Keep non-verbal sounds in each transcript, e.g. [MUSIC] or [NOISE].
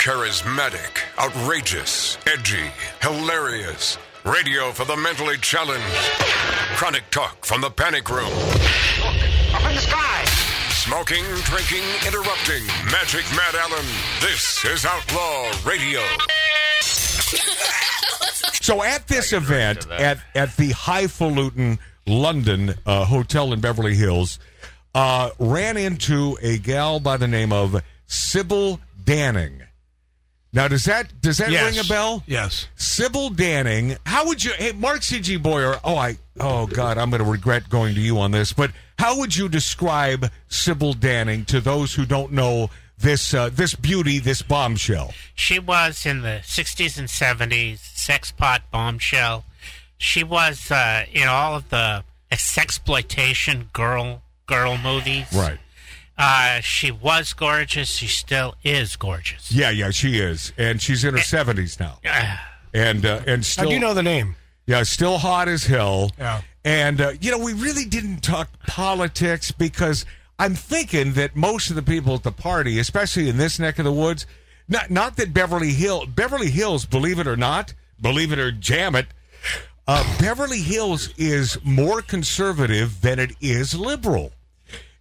Charismatic, outrageous, edgy, hilarious. Radio for the mentally challenged. Chronic talk from the panic room. Up in the sky. Smoking, drinking, interrupting. Magic Matt Allen. This is Outlaw Radio. So at this event at at the highfalutin London uh, hotel in Beverly Hills, uh, ran into a gal by the name of Sybil Danning. Now does that does that Yes. ring a bell? Yes. Sybil Danning. How would you? Hey, Mark C.G. Boyer. Oh, I. Oh God, I'm going to regret going to you on this. But how would you describe Sybil Danning to those who don't know this uh, this beauty, this bombshell? She was in the 60s and 70s, sex pot bombshell. She was uh, in all of the sexploitation girl girl movies. Right. Uh, she was gorgeous. She still is gorgeous. Yeah, yeah, she is, and she's in her seventies now, [SIGHS] and uh, and I still, do know the name. yeah, still hot as hell. Yeah. And uh, you know, we really didn't talk politics because I'm thinking that most of the people at the party, especially in this neck of the woods, not not that Beverly Hill, Beverly Hills, believe it or not, believe it or jam it, uh, Beverly Hills is more conservative than it is liberal.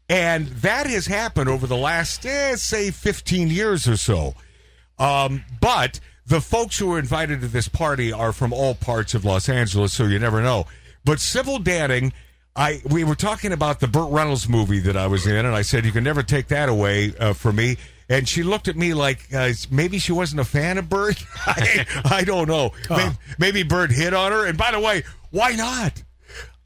And that has happened over the last, eh, say, 15 years or so. Um, but the folks who are invited to this party are from all parts of Los Angeles, so you never know. But Sybil Danning, I we were talking about the Burt Reynolds movie that I was in, and I said you can never take that away uh, from me. And she looked at me like uh, maybe she wasn't a fan of Burt. [LAUGHS] I, I don't know. Maybe, maybe Burt hit on her. And by the way, why not?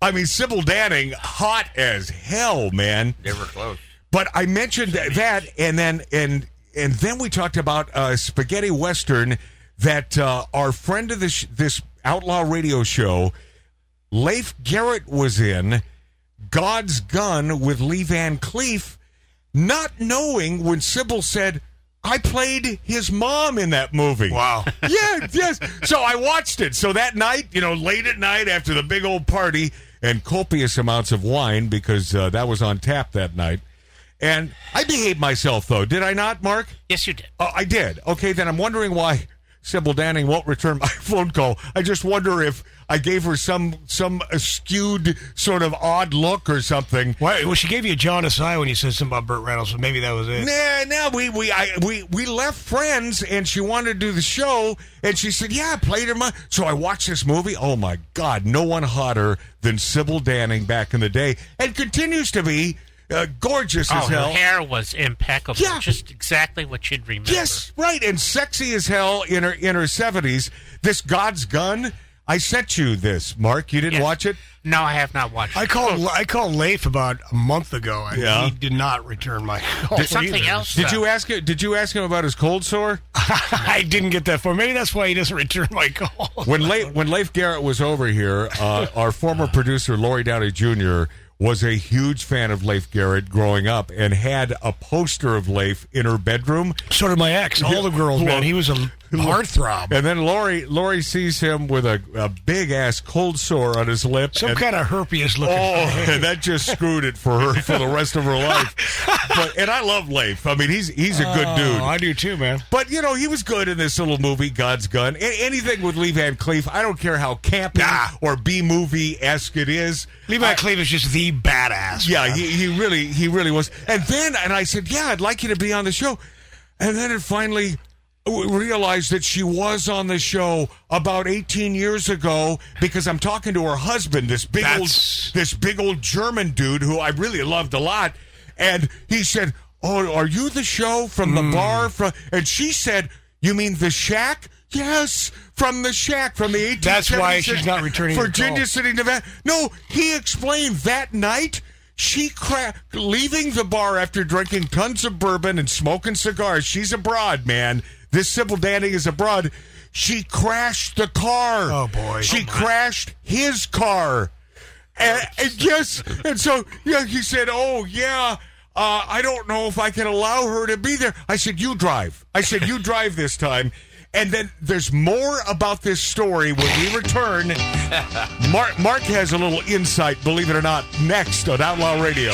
I mean, Sybil Danning, hot as hell, man. Never close. But I mentioned that, and then and and then we talked about uh, spaghetti western that uh, our friend of this this outlaw radio show, Leif Garrett, was in. God's Gun with Lee Van Cleef, not knowing when Sybil said. I played his mom in that movie. Wow. [LAUGHS] yeah, yes. So I watched it. So that night, you know, late at night after the big old party and copious amounts of wine because uh, that was on tap that night. And I behaved myself, though, did I not, Mark? yes, you did. Oh, I did. Okay, then I'm wondering why Sybil Danning won't return my [LAUGHS] phone call. I just wonder if I gave her some some skewed sort of odd look or something. Why? Well, she gave you a jaundiced eye when you said something about Burt Reynolds, so maybe that was it. Nah, nah, we we I, we we left friends, and she wanted to do the show, and she said, "Yeah, I played her." My-. So I watched this movie. Oh my God, no one hotter than Sybil Danning back in the day, and continues to be uh, gorgeous Oh, as her hell. hair was impeccable. Yeah. Just exactly what you'd remember. Yes, right, and sexy as hell in her in her seventies. This God's Gun. I sent you this, Mark. You didn't Yes. watch it. No, I have not watched I it. called I called Leif about a month ago, and Yeah. he did not return my [LAUGHS] call. Something either. else. Did uh, you ask it? Did you ask him about his cold sore? [LAUGHS] I didn't get that for. Maybe that's why he doesn't return my call. when Leif, when Leif Garrett was over here, uh, our former producer Lori Downey Jr. was a huge fan of Leif Garrett growing up and had a poster of Leif in her bedroom. So did my ex. All the girls, man. He was a heartthrob. And then Lori Lori sees him with a, a big ass cold sore on his lip. Some and- kind of herpes looking. Oh, and [LAUGHS] that just screwed it for her for the rest of her life. [LAUGHS] But and I love Leif. I mean, he's he's a good oh, dude. Oh, I do too, man. But you know, he was good in this little movie, God's Gun. A- anything with Lee Van Cleef, I don't care how campy Nah. or B movie esque it is. Levi I- Cleef is just the badass. Yeah, man. he, he really he really was. And then and I said, yeah, I'd like you to be on the show. And then it finally w- realized that she was on the show about 18 years ago because I'm talking to her husband, this big That's- old this big old German dude who I really loved a lot. And he said, "Oh, are you the show from the Hmm. bar?" From and she said, "You mean the shack?" Yes, from the shack from the 18. That's why she's not returning Virginia. City, Nevada. No, he explained that night she cra- leaving the bar after drinking tons of bourbon and smoking cigars. She's abroad, man. This Sybil Danning is abroad. She crashed the car. Oh, boy. She Oh, crashed his car. And, and yes, and so yeah, he said, "Oh yeah." Uh, I don't know if I can allow her to be there. I said, You drive. I said, You [LAUGHS] drive this time. And then there's more about this story when we return. Mark, Mark has a little insight, believe it or not, next on Outlaw Radio.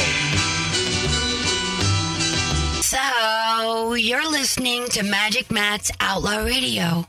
So Yo, you're listening to Magic Matt's Outlaw Radio.